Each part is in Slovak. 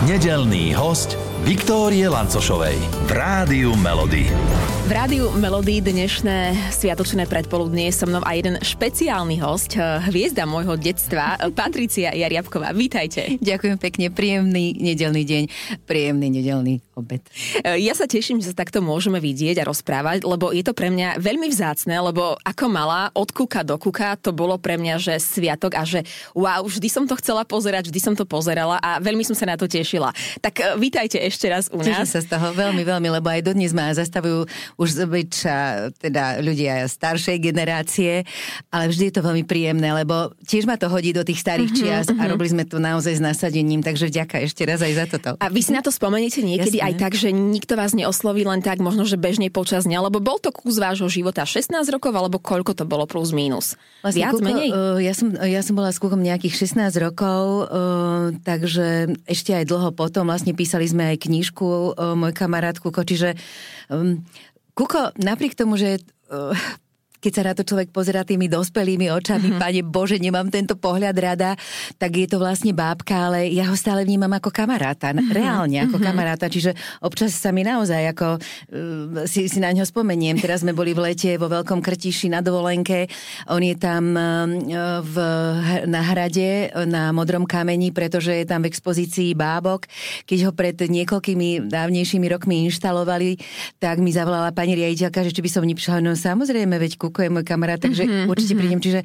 Nedelný host Viktórie Lancošovej v Rádiu Melody. V Rádiu Melody dnešné sviatočné predpoludnie so mnou aj jeden špeciálny host, hviezda môjho detstva, Patricia Jariabková. Vítajte. Ďakujem pekne, príjemný nedelný deň, príjemný nedelný obed. Ja sa teším, že sa takto môžeme vidieť a rozprávať, lebo je to pre mňa veľmi vzácne, lebo ako malá od kuka do kuka to bolo pre mňa, že sviatok a že wow, vždy som to chcela pozerať, vždy som to pozerala a veľmi som sa na to tešila. Tak e, vítajte ešte raz u nás. Teším sa z toho veľmi, veľmi, lebo aj dodnes ma zastavujú už zbyča, teda ľudia staršej generácie, ale vždy je to veľmi príjemné, lebo tiež ma to hodí do tých starých uh-huh, čias uh-huh. a robili sme to naozaj s nasadením, takže vďaka ešte raz aj za toto. A vy si na to spomeniete niekedy Jasne. aj tak, že nikto vás neosloví len tak, možno, že bežne počas dňa, lebo bol to kus vášho života 16 rokov, alebo koľko to bolo plus minus? Vlastne Viac, kúko, menej? Uh, ja, som, ja som bola s kúkom nejakých 16 rokov, uh, takže ešte aj dlho potom vlastne písali sme aj knižku, uh, môj kamarát Kuko, čiže um, Kuko, napriek tomu, že uh, keď sa na to človek pozera tými dospelými očami, mm-hmm. pane Bože, nemám tento pohľad rada, tak je to vlastne bábka, ale ja ho stále vnímam ako kamaráta, mm-hmm. reálne ako mm-hmm. kamaráta, čiže občas sa mi naozaj ako uh, si, si na ňo spomeniem. Teraz sme boli v lete vo Veľkom Krtiši na dovolenke, on je tam uh, v, na hrade, na Modrom kameni, pretože je tam v expozícii bábok. Keď ho pred niekoľkými dávnejšími rokmi inštalovali, tak mi zavolala pani riaditeľka, že či by som neprišla. No samozrejme, veď ku Je môj kamarát, takže mm-hmm, určite prídem. Čiže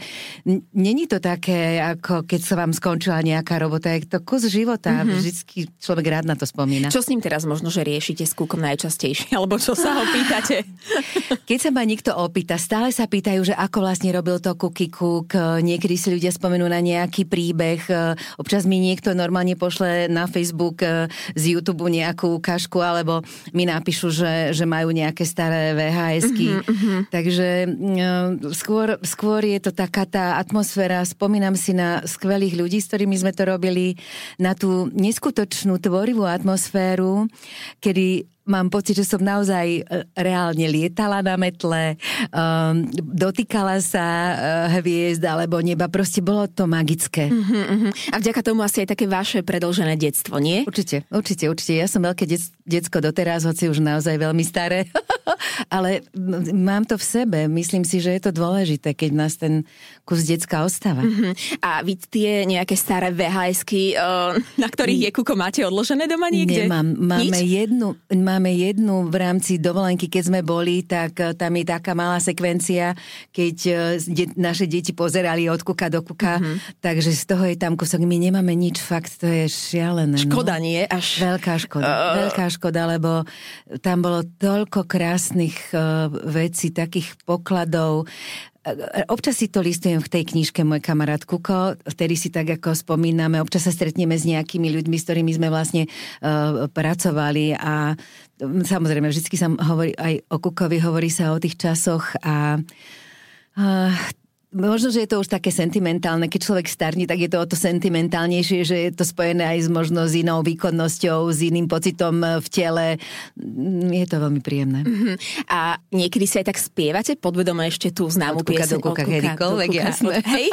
není to také, ako keď sa vám skončila nejaká robota, je to kus života. Mm-hmm. Vždycky človek rád na to spomína. Čo s ním teraz možno, že riešite s kúkom najčastejšie? Alebo čo sa ho pýtate? keď sa ma niekto opýta, stále sa pýtajú, že ako vlastne robil to Cookie Cook. Niekedy si ľudia spomenú na nejaký príbeh. Občas mi niekto normálne pošle na Facebook e, z YouTube nejakú ukážku, alebo mi napíšu, že, že majú nejaké staré VHSky. Mm-hmm, Takže skôr, skôr je to taká tá atmosféra, spomínam si na skvelých ľudí, s ktorými sme to robili, na tú neskutočnú tvorivú atmosféru, kedy mám pocit, že som naozaj e, reálne lietala na metle, um, dotýkala sa uh, hviezd alebo neba, proste bolo to magické. Uh-huh, uh-huh. A vďaka tomu asi aj také vaše predlžené detstvo, nie? Určite, určite, určite. Ja som veľké dec- decko doteraz, hoci už naozaj veľmi staré, ale mám to v sebe. Myslím si, že je to dôležité, keď nás ten kus decka ostáva. Uh-huh. A vy tie nejaké staré VHSky, uh, na ktorých je kuko, máte odložené doma niekde? Nemám. Máme Nič? jednu, mám máme jednu v rámci dovolenky, keď sme boli, tak e, tam je taká malá sekvencia, keď e, de- naše deti pozerali od kuka do kuka, mm-hmm. takže z toho je tam kusok. My nemáme nič, fakt, to je šialené. No. Škoda, no? nie? Až... Veľká škoda, uh... veľká škoda, lebo tam bolo toľko krásnych uh, vecí, takých pokladov. Občas si to listujem v tej knižke môj kamarát Kuko, vtedy si tak ako spomíname, občas sa stretneme s nejakými ľuďmi, s ktorými sme vlastne uh, pracovali a samozrejme vždy sa hovorí aj o Kukovi, hovorí sa o tých časoch a uh, Možno, že je to už také sentimentálne. Keď človek starní, tak je to o to sentimentálnejšie, že je to spojené aj s možno s inou výkonnosťou, s iným pocitom v tele. Je to veľmi príjemné. Uh-huh. A niekedy si aj tak spievate podvedome ešte tú známu pieseň. Do kuka, kedykoľvek, jasné. Hej?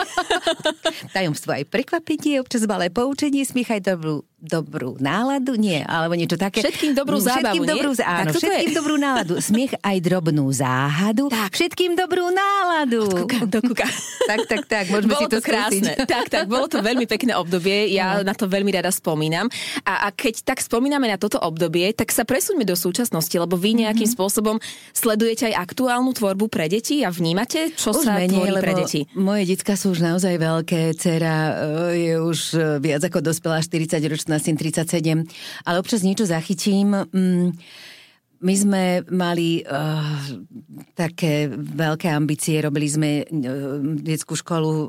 Tajomstvo aj prekvapenie, občas malé poučenie, smiechaj dobrú dobrú náladu, nie, alebo niečo také. Všetkým dobrú zábavu, všetkým dobrú, nie? Áno, tak všetkým dobrú náladu. Smiech aj drobnú záhadu. Tak. Všetkým dobrú náladu. Od kuka do kuka. Tak, tak, tak, môžeme bolo si to, to krásne. tak, tak, bolo to veľmi pekné obdobie. Ja no. na to veľmi rada spomínam. A, a keď tak spomíname na toto obdobie, tak sa presuňme do súčasnosti, lebo vy nejakým mm-hmm. spôsobom sledujete aj aktuálnu tvorbu pre deti a vnímate, čo už sa menej, tvorí pre deti. Moje decka sú už naozaj veľké. Cera e, je už e, viac ako dospelá 40 ročná na syn 37, ale občas niečo zachytím. Mm, my sme mali uh, také veľké ambície, robili sme uh, detskú školu uh,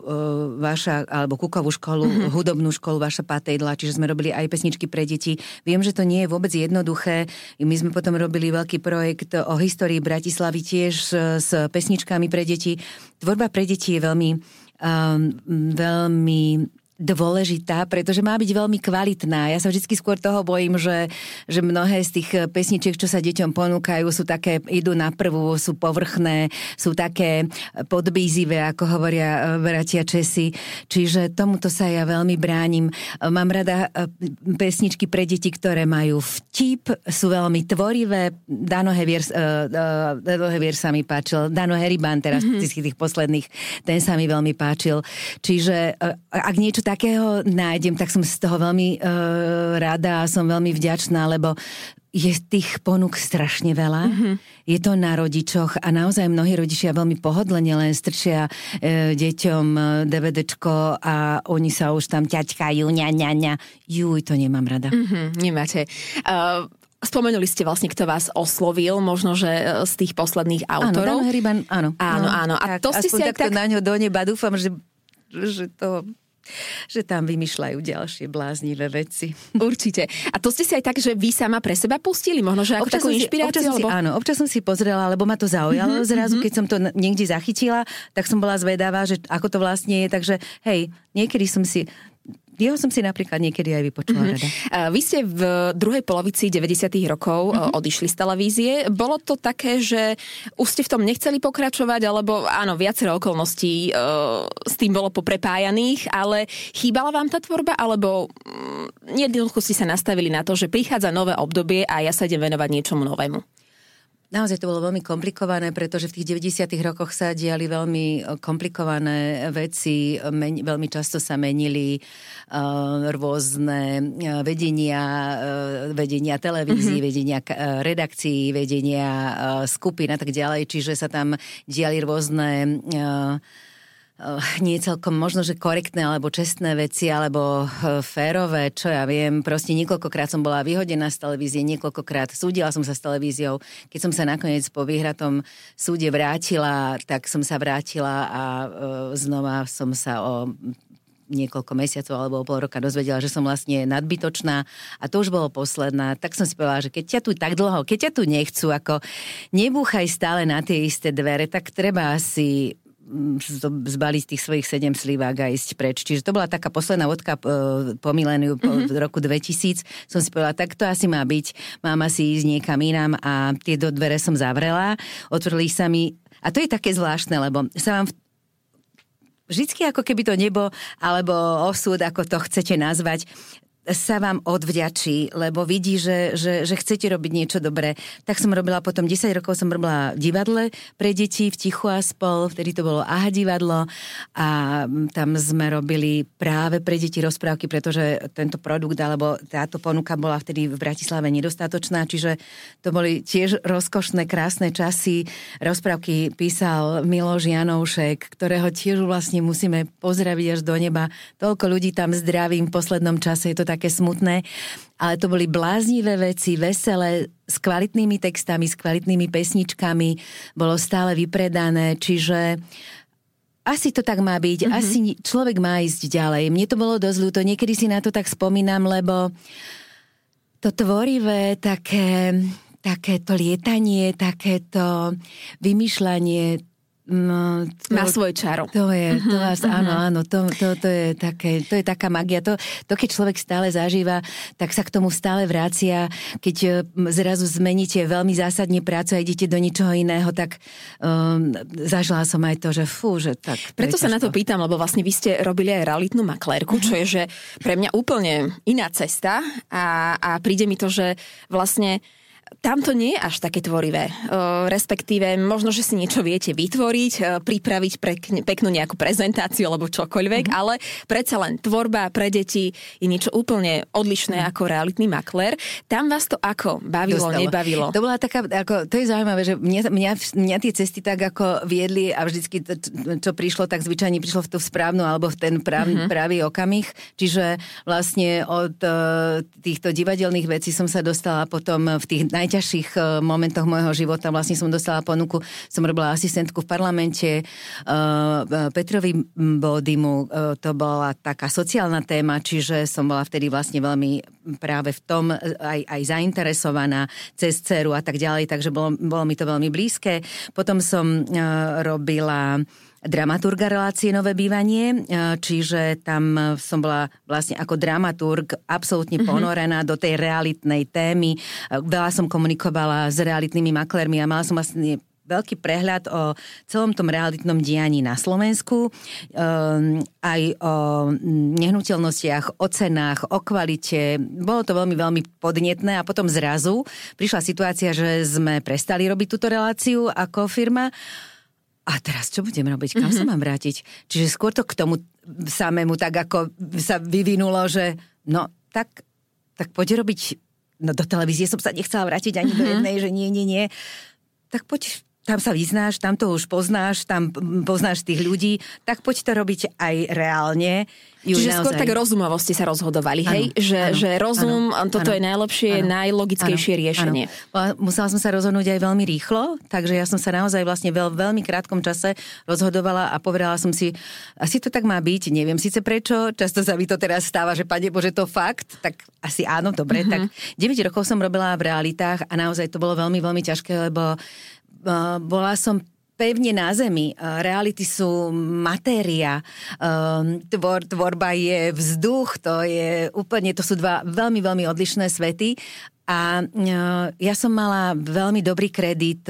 vaša, alebo kukovú školu, mm-hmm. hudobnú školu vaša Patejdla, čiže sme robili aj pesničky pre deti. Viem, že to nie je vôbec jednoduché. My sme potom robili veľký projekt o histórii Bratislavy tiež s, pesničkami pre deti. Tvorba pre deti je veľmi, um, veľmi dôležitá, pretože má byť veľmi kvalitná. Ja sa vždy skôr toho bojím, že, že mnohé z tých pesničiek, čo sa deťom ponúkajú, sú také, idú na prvú, sú povrchné, sú také podbízivé, ako hovoria e, bratia Česi. Čiže tomuto sa ja veľmi bránim. Mám rada e, pesničky pre deti, ktoré majú vtip, sú veľmi tvorivé. Dano Hevier, uh, uh, Dano Hevier sa mi páčil, Dano Heriban teraz mm-hmm. z tých posledných, ten sa mi veľmi páčil. Čiže uh, ak niečo takého nájdem, tak som z toho veľmi uh, rada a som veľmi vďačná, lebo je tých ponúk strašne veľa. Mm-hmm. Je to na rodičoch a naozaj mnohí rodičia veľmi pohodlne len strčia e, deťom e, DVDčko a oni sa už tam ťaťkajú, ňa, ňa, ňa. Juj, to nemám rada. Mm-hmm, nemáte. Uh... Spomenuli ste vlastne, kto vás oslovil, možno, že e, z tých posledných autorov. Áno, Heriban, áno. Áno, áno. A tak, to ste si aj tak... na ňo do neba dúfam, že, že to že tam vymýšľajú ďalšie bláznivé veci. Určite. A to ste si aj tak, že vy sama pre seba pustili? Možno, že ako občas takú inšpiráciu? Občas alebo... si, áno, občas som si pozrela, lebo ma to zaujalo mm-hmm, zrazu, keď som to niekde zachytila, tak som bola zvedavá, že ako to vlastne je. Takže hej, niekedy som si jeho som si napríklad niekedy aj vypočula mm-hmm. rada. Vy ste v druhej polovici 90. rokov mm-hmm. odišli z televízie. Bolo to také, že už ste v tom nechceli pokračovať, alebo áno, viacero okolností uh, s tým bolo poprepájaných, ale chýbala vám tá tvorba, alebo um, jednoducho ste sa nastavili na to, že prichádza nové obdobie a ja sa idem venovať niečomu novému? Naozaj to bolo veľmi komplikované, pretože v tých 90. rokoch sa diali veľmi e, komplikované veci, men, veľmi často sa menili uh, rôzne uh, vedenia, uh, vedenia televízií, mm-hmm. vedenia uh, redakcií, vedenia uh, skupín a tak ďalej, čiže sa tam diali rôzne uh, Eh, nie celkom možno, že korektné alebo čestné veci, alebo eh, férové, čo ja viem. Proste niekoľkokrát som bola vyhodená z televízie, niekoľkokrát súdila som sa s televíziou. Keď som sa nakoniec po vyhratom súde vrátila, tak som sa vrátila a uh, znova som sa o niekoľko mesiacov alebo o pol roka dozvedela, že som vlastne nadbytočná a to už bolo posledná. Tak som si povedala, že keď ťa tu tak dlho, keď ťa tu nechcú, ako nebúchaj stále na tie isté dvere, tak treba asi zbaliť tých svojich sedem slivák a ísť preč. Čiže to bola taká posledná vodka e, po miléniu mm-hmm. v roku 2000. Som si povedala, tak to asi má byť. Mám asi ísť niekam inám a tie do dvere som zavrela. Otvorili sa mi a to je také zvláštne, lebo sa vám v vždycky ako keby to nebo alebo osud, ako to chcete nazvať, sa vám odvďačí, lebo vidí, že, že, že chcete robiť niečo dobré. Tak som robila potom 10 rokov som robila divadle pre deti v Tichu a spol, vtedy to bolo AHA divadlo a tam sme robili práve pre deti rozprávky, pretože tento produkt alebo táto ponuka bola vtedy v Bratislave nedostatočná, čiže to boli tiež rozkošné, krásne časy. Rozprávky písal Miloš Janoušek, ktorého tiež vlastne musíme pozdraviť až do neba. Toľko ľudí tam zdravím v poslednom čase, je to tak také smutné, ale to boli bláznivé veci, veselé, s kvalitnými textami, s kvalitnými pesničkami, bolo stále vypredané, čiže asi to tak má byť, mm-hmm. asi človek má ísť ďalej. Mne to bolo dosť ľúto, niekedy si na to tak spomínam, lebo to tvorivé, také, takéto lietanie, takéto vymýšľanie, No, to, Má svoj čaro. To je, to vás, uh-huh. áno, áno, to, to, to, je také, to je taká magia. To, to, keď človek stále zažíva, tak sa k tomu stále vrácia. Keď e, zrazu zmeníte veľmi zásadne prácu a idete do ničoho iného, tak um, zažila som aj to, že fú, že tak. Preto sa na to pýtam, lebo vlastne vy ste robili aj realitnú maklérku, čo je, že pre mňa úplne iná cesta a, a príde mi to, že vlastne tam to nie je až také tvorivé. Respektíve, možno, že si niečo viete vytvoriť, pripraviť pekne, peknú nejakú prezentáciu alebo čokoľvek, mm-hmm. ale predsa len tvorba pre deti je niečo úplne odlišné mm-hmm. ako realitný makler. Tam vás to ako bavilo, Dostalo. nebavilo? To bola taká, ako, to je zaujímavé, že mňa, mňa, mňa tie cesty tak ako viedli a vždycky to, čo prišlo, tak zvyčajne prišlo v tú správnu alebo v ten práv, mm-hmm. pravý okamih. Čiže vlastne od uh, týchto divadelných vecí som sa dostala potom v tých najťažších eh, momentoch môjho života. Vlastne som dostala ponuku, som robila asistentku v parlamente uh, Petrovi Bodimu. To bola taká sociálna téma, čiže som bola vtedy vlastne veľmi práve v tom aj, aj zainteresovaná cez dceru a tak ďalej, takže bolo, bolo mi to veľmi blízke. Potom som robila dramaturga relácie Nové bývanie, čiže tam som bola vlastne ako dramaturg absolútne mhm. ponorená mm-hmm. do tej realitnej témy. Veľa som komunikovala s realitnými maklermi a mala som vlastne veľký prehľad o celom tom realitnom dianí na Slovensku, um, aj o nehnuteľnostiach, o cenách, o kvalite. Bolo to veľmi, veľmi podnetné a potom zrazu prišla situácia, že sme prestali robiť túto reláciu ako firma. A teraz čo budem robiť? Kam mm-hmm. sa mám vrátiť? Čiže skôr to k tomu samému tak ako sa vyvinulo, že no tak, tak poď robiť no do televízie som sa nechcela vrátiť ani mm-hmm. do mhm. jednej, že nie, nie, nie. Tak poď tam sa vyznáš, tam to už poznáš, tam poznáš tých ľudí, tak poď to robiť aj reálne. Čiže naozaj... skôr tak rozumovo ste sa rozhodovali, hej? Ano, že, ano, že rozum, ano, toto ano, je najlepšie, ano, najlogickejšie ano, riešenie. Ano. Musela som sa rozhodnúť aj veľmi rýchlo, takže ja som sa naozaj vlastne veľ, veľmi krátkom čase rozhodovala a povedala som si, asi to tak má byť, neviem síce prečo, často sa mi to teraz stáva, že pane Bože, to fakt, tak asi áno, dobre, mm-hmm. tak 9 rokov som robila v realitách a naozaj to bolo veľmi, veľmi ťažké, lebo bola som pevne na zemi. Reality sú matéria. Tvor, tvorba je vzduch, to je úplne, to sú dva veľmi, veľmi odlišné svety a ja som mala veľmi dobrý kredit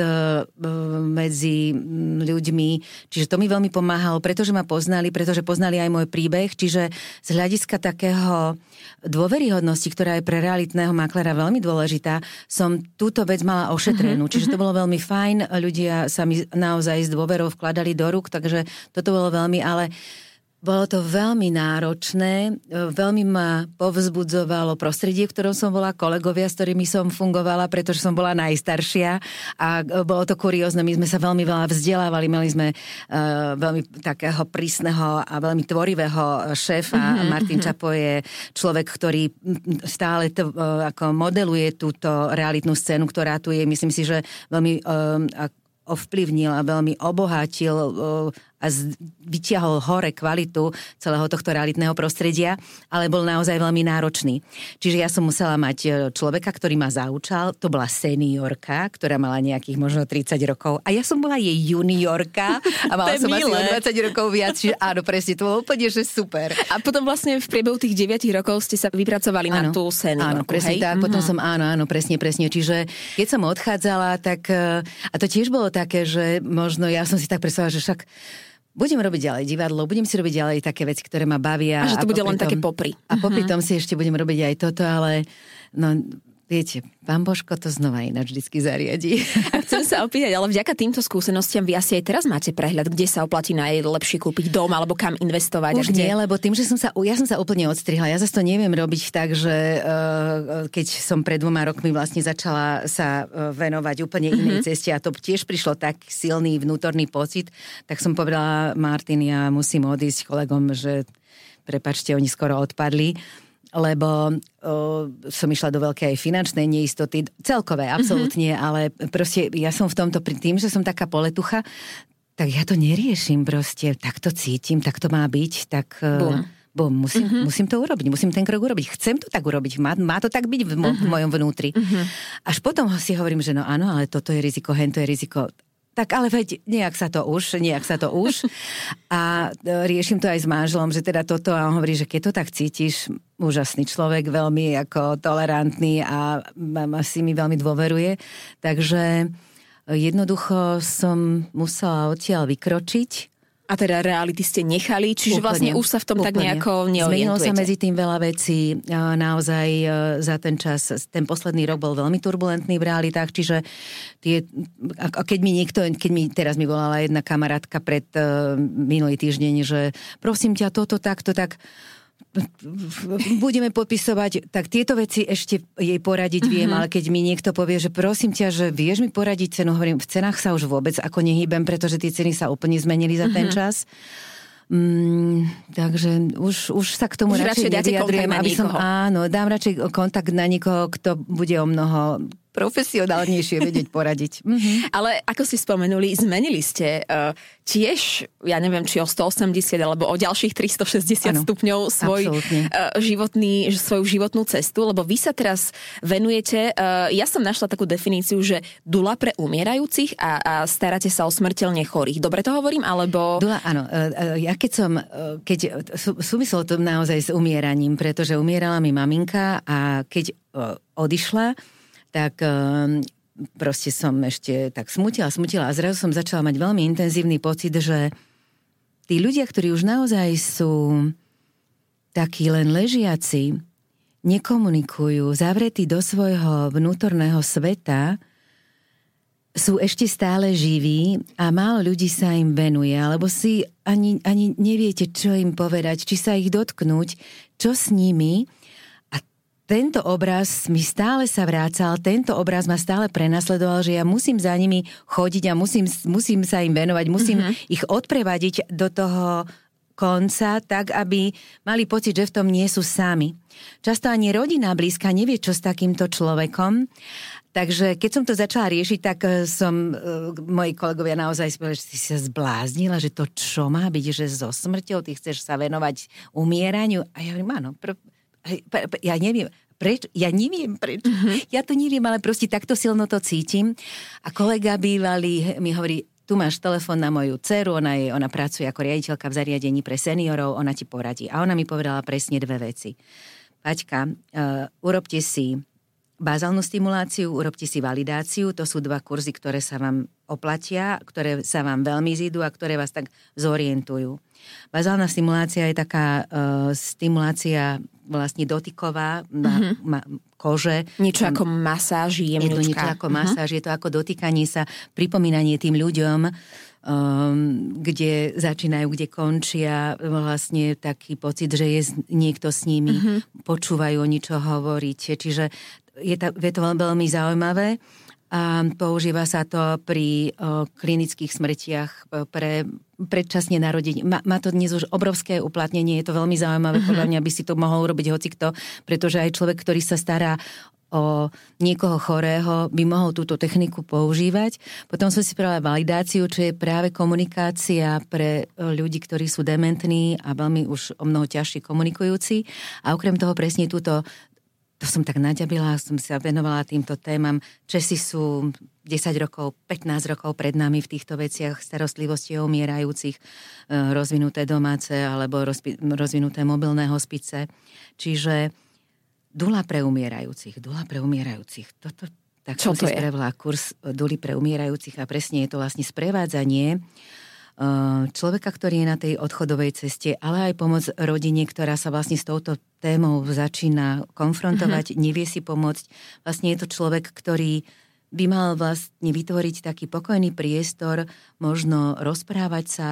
medzi ľuďmi, čiže to mi veľmi pomáhalo, pretože ma poznali, pretože poznali aj môj príbeh, čiže z hľadiska takého dôveryhodnosti, ktorá je pre realitného maklera veľmi dôležitá, som túto vec mala ošetrenú. Uh-huh, čiže to bolo veľmi fajn, ľudia sa mi naozaj s dôverou vkladali do rúk, takže toto bolo veľmi, ale uh, bolo to veľmi náročné, veľmi ma povzbudzovalo prostredie, v ktorom som bola, kolegovia, s ktorými som fungovala, pretože som bola najstaršia a bolo to kuriózne, my sme sa veľmi veľa vzdelávali, mali sme uh, veľmi takého prísneho a veľmi tvorivého šéfa. Mm-hmm. Martin Čapo je človek, ktorý stále to, uh, ako modeluje túto realitnú scénu, ktorá tu je. Myslím si, že veľmi uh, ovplyvnil a veľmi obohatil a vyťahol hore kvalitu celého tohto realitného prostredia, ale bol naozaj veľmi náročný. Čiže ja som musela mať e, človeka, ktorý ma zaučal, to bola seniorka, ktorá mala nejakých možno 30 rokov a ja som bola jej juniorka a mala som milé. asi o 20 rokov viac, čiže áno, presne, to bolo úplne, že super. A potom vlastne v priebehu tých 9 rokov ste sa vypracovali áno, na tú seniorku, Áno, presne hej? tak, potom mm-hmm. som, áno, áno, presne, presne, čiže keď som odchádzala, tak e, a to tiež bolo také, že možno ja som si tak predstavila, že však budem robiť ďalej divadlo, budem si robiť ďalej také veci, ktoré ma bavia. A že to a bude len tom, také popri. A popri uh-huh. tom si ešte budem robiť aj toto, ale no, Viete, pán Božko to znova ináč vždy zariadí. A sa opýtať, ale vďaka týmto skúsenostiam vy asi aj teraz máte prehľad, kde sa oplatí najlepšie kúpiť dom alebo kam investovať. Už kde? nie, lebo tým, že som sa, ja som sa úplne odstrihla. Ja zase to neviem robiť tak, že uh, keď som pred dvoma rokmi vlastne začala sa uh, venovať úplne inej mm-hmm. ceste a to tiež prišlo tak silný vnútorný pocit, tak som povedala Martin, ja musím odísť kolegom, že prepačte, oni skoro odpadli lebo o, som išla do veľkej finančnej neistoty, celkové, absolútne, mm-hmm. ale proste ja som v tomto, pri tým, že som taká poletucha, tak ja to neriešim proste, tak to cítim, tak to má byť, tak... Bum. Bo musím, mm-hmm. musím to urobiť, musím ten krok urobiť. Chcem to tak urobiť, má, má to tak byť v, mo, mm-hmm. v mojom vnútri. Mm-hmm. Až potom si hovorím, že no áno, ale toto je riziko, hen to je riziko tak ale veď nejak sa to už, nejak sa to už. A e, riešim to aj s manželom, že teda toto a on hovorí, že keď to tak cítiš, úžasný človek, veľmi ako tolerantný a si mi veľmi dôveruje. Takže jednoducho som musela odtiaľ vykročiť a teda reality ste nechali, čiže úplne, vlastne už sa v tom úplne. tak nejako neorientujete. Zmenilo sa medzi tým veľa vecí. Naozaj e, za ten čas, ten posledný rok bol veľmi turbulentný v realitách, čiže tie, a keď mi niekto, keď mi teraz mi volala jedna kamarátka pred uh, minulý týždeň, že prosím ťa, toto takto, tak budeme podpisovať, tak tieto veci ešte jej poradiť viem, mm-hmm. ale keď mi niekto povie, že prosím ťa, že vieš mi poradiť cenu, hovorím, v cenách sa už vôbec ako nehýbem, pretože tie ceny sa úplne zmenili za mm-hmm. ten mhm. čas. Mm, takže už, už sa k tomu už radšej, radšej nevyjadrujem, aby som, áno, dám radšej kontakt na niekoho, kto bude o mnoho profesionálnejšie vedieť poradiť. Mm-hmm. Ale ako si spomenuli, zmenili ste uh, tiež, ja neviem, či o 180 alebo o ďalších 360 ano, stupňov svoj uh, životný, svoju životnú cestu, lebo vy sa teraz venujete, uh, ja som našla takú definíciu, že dula pre umierajúcich a, a staráte sa o smrteľne chorých. Dobre to hovorím, alebo... Dula, áno. Uh, ja keď som, keď sú, súviselo to naozaj s umieraním, pretože umierala mi maminka a keď uh, odišla, tak ehm, proste som ešte tak smutila, smutila a zrazu som začala mať veľmi intenzívny pocit, že tí ľudia, ktorí už naozaj sú takí len ležiaci, nekomunikujú, zavretí do svojho vnútorného sveta, sú ešte stále živí a málo ľudí sa im venuje, alebo si ani, ani neviete, čo im povedať, či sa ich dotknúť, čo s nimi tento obraz mi stále sa vrácal, tento obraz ma stále prenasledoval, že ja musím za nimi chodiť a musím, musím sa im venovať, musím uh-huh. ich odprevadiť do toho konca, tak aby mali pocit, že v tom nie sú sami. Často ani rodina blízka nevie, čo s takýmto človekom. Takže keď som to začala riešiť, tak eh, som, uh, moji kolegovia naozaj spolu, že si sa zbláznila, že to čo má byť, že so smrťou ty chceš sa venovať umieraniu. A ja hovorím, áno, pr- ja neviem, preč, ja neviem prečo, uh-huh. ja to neviem, ale proste takto silno to cítim. A kolega bývalý mi hovorí, tu máš telefon na moju dceru, ona, je, ona pracuje ako riaditeľka v zariadení pre seniorov, ona ti poradí. A ona mi povedala presne dve veci. Paťka, uh, urobte si bazálnu stimuláciu, urobte si validáciu, to sú dva kurzy, ktoré sa vám oplatia, ktoré sa vám veľmi zídu a ktoré vás tak zorientujú. Bazálna stimulácia je taká uh, stimulácia vlastne dotyková na mm-hmm. ma, kože. Niečo ako masáž, jemnúčka. Je to niečo ako mm-hmm. masáž, je to ako dotýkanie sa, pripomínanie tým ľuďom, um, kde začínajú, kde končia, vlastne taký pocit, že je niekto s nimi, mm-hmm. počúvajú o ničo hovoriť. Čiže je, to, je to veľmi zaujímavé a používa sa to pri o, klinických smrtiach e, pre predčasne narodení. Má, má to dnes už obrovské uplatnenie, je to veľmi zaujímavé, uh-huh. podľa mňa by si to mohol urobiť hocikto, pretože aj človek, ktorý sa stará o niekoho chorého, by mohol túto techniku používať. Potom som si spravila validáciu, čo je práve komunikácia pre e, ľudí, ktorí sú dementní a veľmi už o mnoho ťažšie komunikujúci. A okrem toho presne túto to som tak naďabila, som sa venovala týmto témam. Česi sú 10 rokov, 15 rokov pred nami v týchto veciach starostlivosti o umierajúcich, e, rozvinuté domáce alebo rozvinuté mobilné hospice. Čiže dula pre umierajúcich, dula pre umierajúcich. Toto, tak Čo som to si je? kurz duly pre umierajúcich a presne je to vlastne sprevádzanie človeka, ktorý je na tej odchodovej ceste, ale aj pomoc rodine, ktorá sa vlastne s touto témou začína konfrontovať, uh-huh. nevie si pomôcť. Vlastne je to človek, ktorý by mal vlastne vytvoriť taký pokojný priestor, možno rozprávať sa,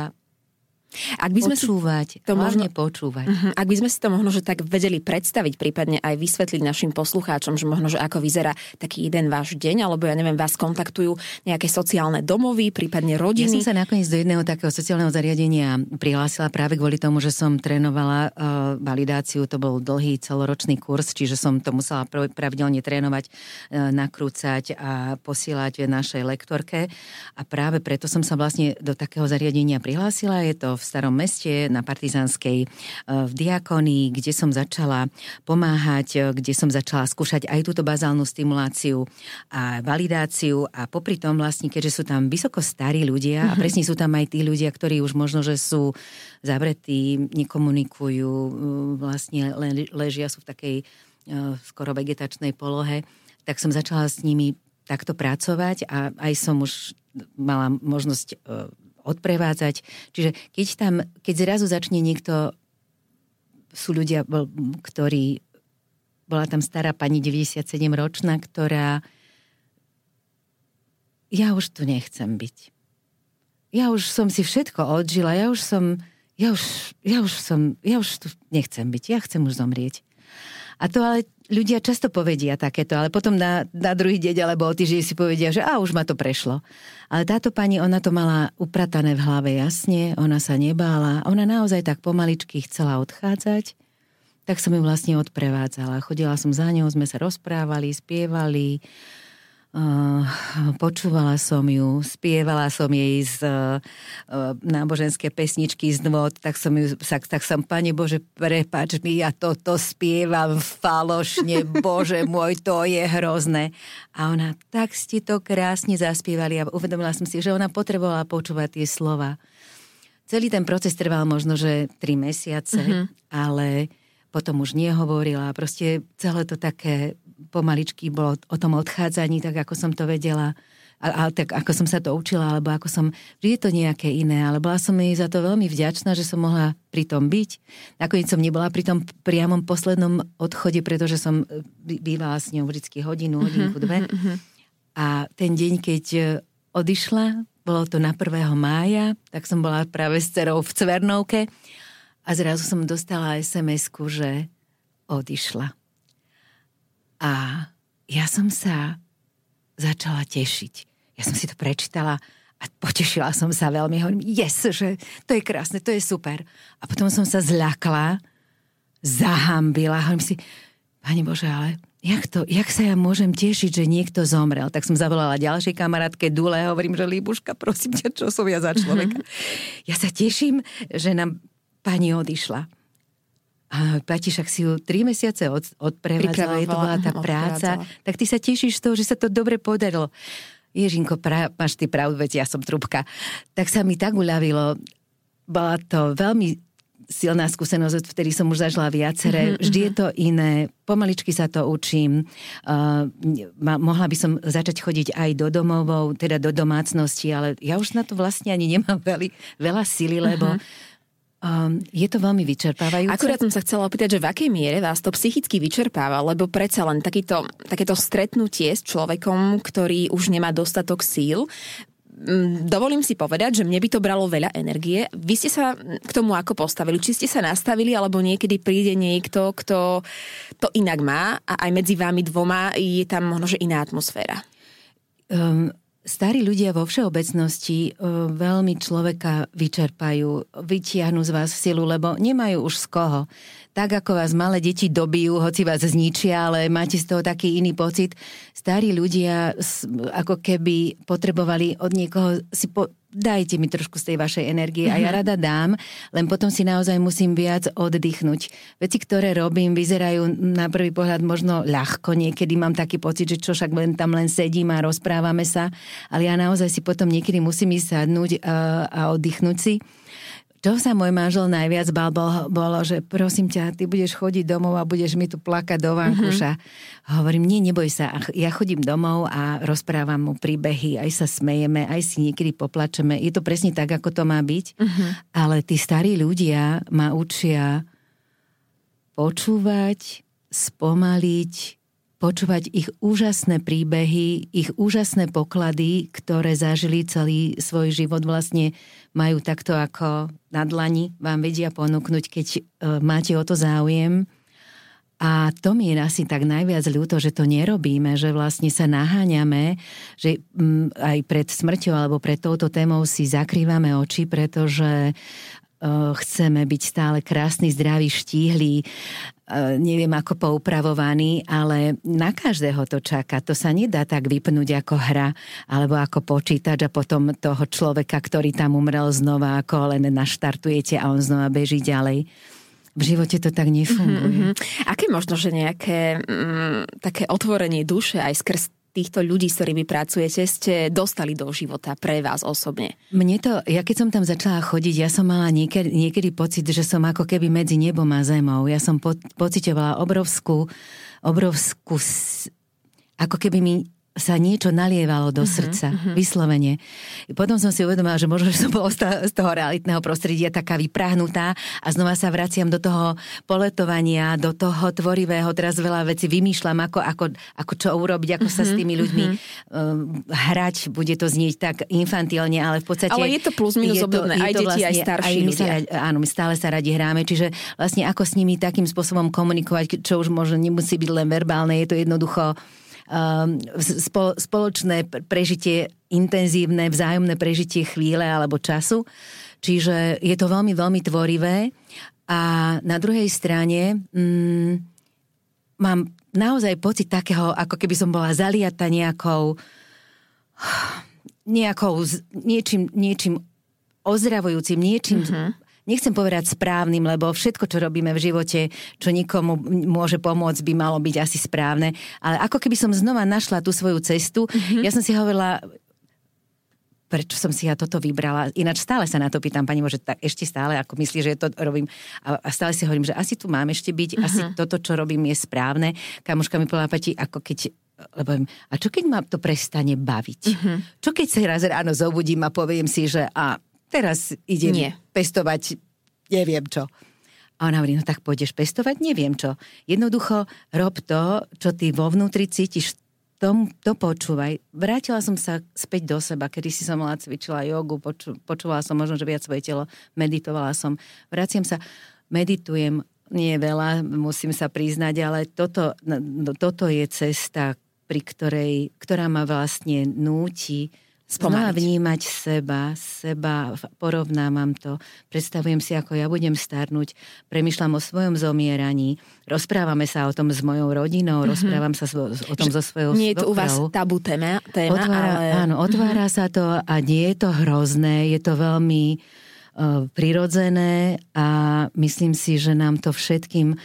ak by sme počúvať, si to možno počúvať. Uh-huh. Ak by sme si to možno, že tak vedeli predstaviť, prípadne aj vysvetliť našim poslucháčom, že možno, že ako vyzerá taký jeden váš deň, alebo ja neviem, vás kontaktujú nejaké sociálne domovy, prípadne rodiny. Ja som sa nakoniec do jedného takého sociálneho zariadenia prihlásila práve kvôli tomu, že som trénovala uh, validáciu, to bol dlhý celoročný kurz, čiže som to musela pravidelne trénovať, uh, nakrúcať a posielať našej lektorke. A práve preto som sa vlastne do takého zariadenia prihlásila. Je to v starom meste na Partizanskej e, v Diakonii, kde som začala pomáhať, e, kde som začala skúšať aj túto bazálnu stimuláciu a validáciu a popri tom vlastne, keďže sú tam vysoko starí ľudia a mhm. presne sú tam aj tí ľudia, ktorí už možno, že sú zavretí, nekomunikujú, e, vlastne ležia, sú v takej skoro vegetačnej polohe, tak som začala s nimi takto pracovať a aj som už mala možnosť odprevádzať. Čiže keď tam, keď zrazu začne niekto, sú ľudia, ktorí, bola tam stará pani 97 ročná, ktorá ja už tu nechcem byť. Ja už som si všetko odžila, ja už som, ja už, ja už som, ja už tu nechcem byť, ja chcem už zomrieť. A to ale ľudia často povedia takéto, ale potom na, na druhý deň alebo o týždeň si povedia, že a už ma to prešlo. Ale táto pani, ona to mala upratané v hlave jasne, ona sa nebála, ona naozaj tak pomaličky chcela odchádzať, tak som ju vlastne odprevádzala. Chodila som za ňou, sme sa rozprávali, spievali Uh, počúvala som ju, spievala som jej z uh, náboženské pesničky z nôd, tak som ju, tak, tak som, Pane Bože, prepač mi, ja toto spievam falošne, Bože môj, to je hrozné. A ona, tak ste to krásne zaspievali a uvedomila som si, že ona potrebovala počúvať tie slova. Celý ten proces trval možno, že tri mesiace, mm-hmm. ale potom už nehovorila. Proste celé to také pomaličky bolo o tom odchádzaní, tak ako som to vedela, a, a tak ako som sa to učila, alebo ako som, vždy je to nejaké iné, ale bola som jej za to veľmi vďačná, že som mohla pri tom byť. Nakoniec som nebola pri tom priamom poslednom odchode, pretože som e, bývala s ňou vždy hodinu, mhm, hodinku, dve. Uh-huh. A ten deň, keď e, odišla, bolo to na 1. mája, tak som bola práve s cerou v Cvernovke a zrazu som dostala SMS-ku, že odišla. A ja som sa začala tešiť. Ja som si to prečítala a potešila som sa veľmi. Hovorím, yes, že to je krásne, to je super. A potom som sa zľakla, zahambila. Hovorím si, Pane Bože, ale jak, to, jak sa ja môžem tešiť, že niekto zomrel? Tak som zavolala ďalšej kamarátke Dule, hovorím, že Líbuška, prosím ťa, čo som ja za človeka? Mm-hmm. Ja sa teším, že nám pani odišla. A Pati, však si ju tri mesiace od, odprevádzala, to bola tá práca, tak ty sa tešíš z toho, že sa to dobre podarilo. Ježinko, pra, máš ty pravdu, veď ja som trubka. Tak sa mi tak uľavilo. Bola to veľmi silná skúsenosť, vtedy som už zažila viaceré. Mm-hmm. Vždy je to iné. Pomaličky sa to učím. Uh, mohla by som začať chodiť aj do domovov, teda do domácnosti, ale ja už na to vlastne ani nemám veľi, veľa sily, lebo mm-hmm Um, je to veľmi vyčerpávajúce. Akurát som sa chcela opýtať, že v akej miere vás to psychicky vyčerpáva, lebo predsa len takýto, takéto stretnutie s človekom, ktorý už nemá dostatok síl, mm, dovolím si povedať, že mne by to bralo veľa energie. Vy ste sa k tomu ako postavili? Či ste sa nastavili, alebo niekedy príde niekto, kto to inak má a aj medzi vami dvoma je tam možno, že iná atmosféra? Um, Starí ľudia vo všeobecnosti uh, veľmi človeka vyčerpajú, vytiahnu z vás silu, lebo nemajú už z koho tak ako vás malé deti dobijú, hoci vás zničia, ale máte z toho taký iný pocit. Starí ľudia ako keby potrebovali od niekoho si po, dajte mi trošku z tej vašej energie a ja mhm. rada dám, len potom si naozaj musím viac oddychnúť. Veci, ktoré robím, vyzerajú na prvý pohľad možno ľahko, niekedy mám taký pocit, že čo však len tam len sedím a rozprávame sa, ale ja naozaj si potom niekedy musím ísť sadnúť a, a oddychnúť si. Čo sa môj manžel najviac bal, bolo, bolo, že prosím ťa, ty budeš chodiť domov a budeš mi tu plakať do vankuša. Mm-hmm. Hovorím, nie, neboj sa. Ja chodím domov a rozprávam mu príbehy, aj sa smejeme, aj si niekedy poplačeme. Je to presne tak, ako to má byť. Mm-hmm. Ale tí starí ľudia ma učia počúvať, spomaliť, počúvať ich úžasné príbehy, ich úžasné poklady, ktoré zažili celý svoj život vlastne majú takto ako na dlani, vám vedia ponúknuť, keď e, máte o to záujem. A to mi je asi tak najviac ľúto, že to nerobíme, že vlastne sa naháňame, že mm, aj pred smrťou alebo pred touto témou si zakrývame oči, pretože Eh, chceme byť stále krásny, zdravý, štíhly, neviem ako poupravovaný, ale na každého to čaká. To sa nedá tak vypnúť ako hra alebo ako počítač a potom toho človeka, ktorý tam umrel znova, ako len naštartujete a on znova beží ďalej. V živote to tak nefunguje. Mm-hmm. Aké možno, že nejaké mm, také otvorenie duše aj skrz týchto ľudí, s ktorými pracujete, ste dostali do života pre vás osobne? Mne to, ja keď som tam začala chodiť, ja som mala niekedy, niekedy pocit, že som ako keby medzi nebom a zemou. Ja som po, pocitovala obrovskú, obrovskú, ako keby mi sa niečo nalievalo do uh-huh, srdca, uh-huh. vyslovene. Potom som si uvedomila, že možno, že som bola z toho realitného prostredia taká vyprahnutá a znova sa vraciam do toho poletovania, do toho tvorivého. Teraz veľa vecí vymýšľam, ako, ako, ako čo urobiť, ako uh-huh, sa s tými ľuďmi uh-huh. um, hrať. Bude to znieť tak infantilne, ale v podstate... Ale je to plus minus obdobné, aj deti, vlastne, aj starší aj my ľudia. Sa, áno, my stále sa radi hráme, čiže vlastne ako s nimi takým spôsobom komunikovať, čo už možno nemusí byť len verbálne, je to jednoducho spoločné prežitie, intenzívne, vzájomné prežitie chvíle alebo času. Čiže je to veľmi, veľmi tvorivé. A na druhej strane mm, mám naozaj pocit takého, ako keby som bola zaliata nejakou nejakou, niečím, niečím ozdravujúcim, niečím, mm-hmm. Nechcem povedať správnym, lebo všetko, čo robíme v živote, čo nikomu môže pomôcť, by malo byť asi správne. Ale ako keby som znova našla tú svoju cestu, mm-hmm. ja som si hovorila, prečo som si ja toto vybrala. Ináč stále sa na to pýtam, pani Bože, tak ešte stále, ako myslí, že to robím. A, a stále si hovorím, že asi tu mám ešte byť, uh-huh. asi toto, čo robím, je správne. Kamuška mi povedala, Pati, ako keď lebo a čo keď ma to prestane baviť? Uh-huh. Čo keď sa raz ráno zobudím a poviem si, že a teraz idem Nie. pestovať neviem čo. A ona hovorí, no tak pôjdeš pestovať, neviem čo. Jednoducho rob to, čo ty vo vnútri cítiš tom, to počúvaj. Vrátila som sa späť do seba, kedy si som mala cvičila jogu, poču, počúvala som možno, že viac svoje telo, meditovala som. Vraciam sa, meditujem, nie veľa, musím sa priznať, ale toto, no, toto je cesta, pri ktorej, ktorá ma vlastne núti Znova vnímať seba, seba, porovnávam to, predstavujem si, ako ja budem starnúť, premyšľam o svojom zomieraní, rozprávame sa o tom s mojou rodinou, mm-hmm. rozprávam sa o tom so svojou Nie je to u vás tabu téma, téma otvára, ale... Áno, otvára mm-hmm. sa to a nie je to hrozné, je to veľmi uh, prirodzené a myslím si, že nám to všetkým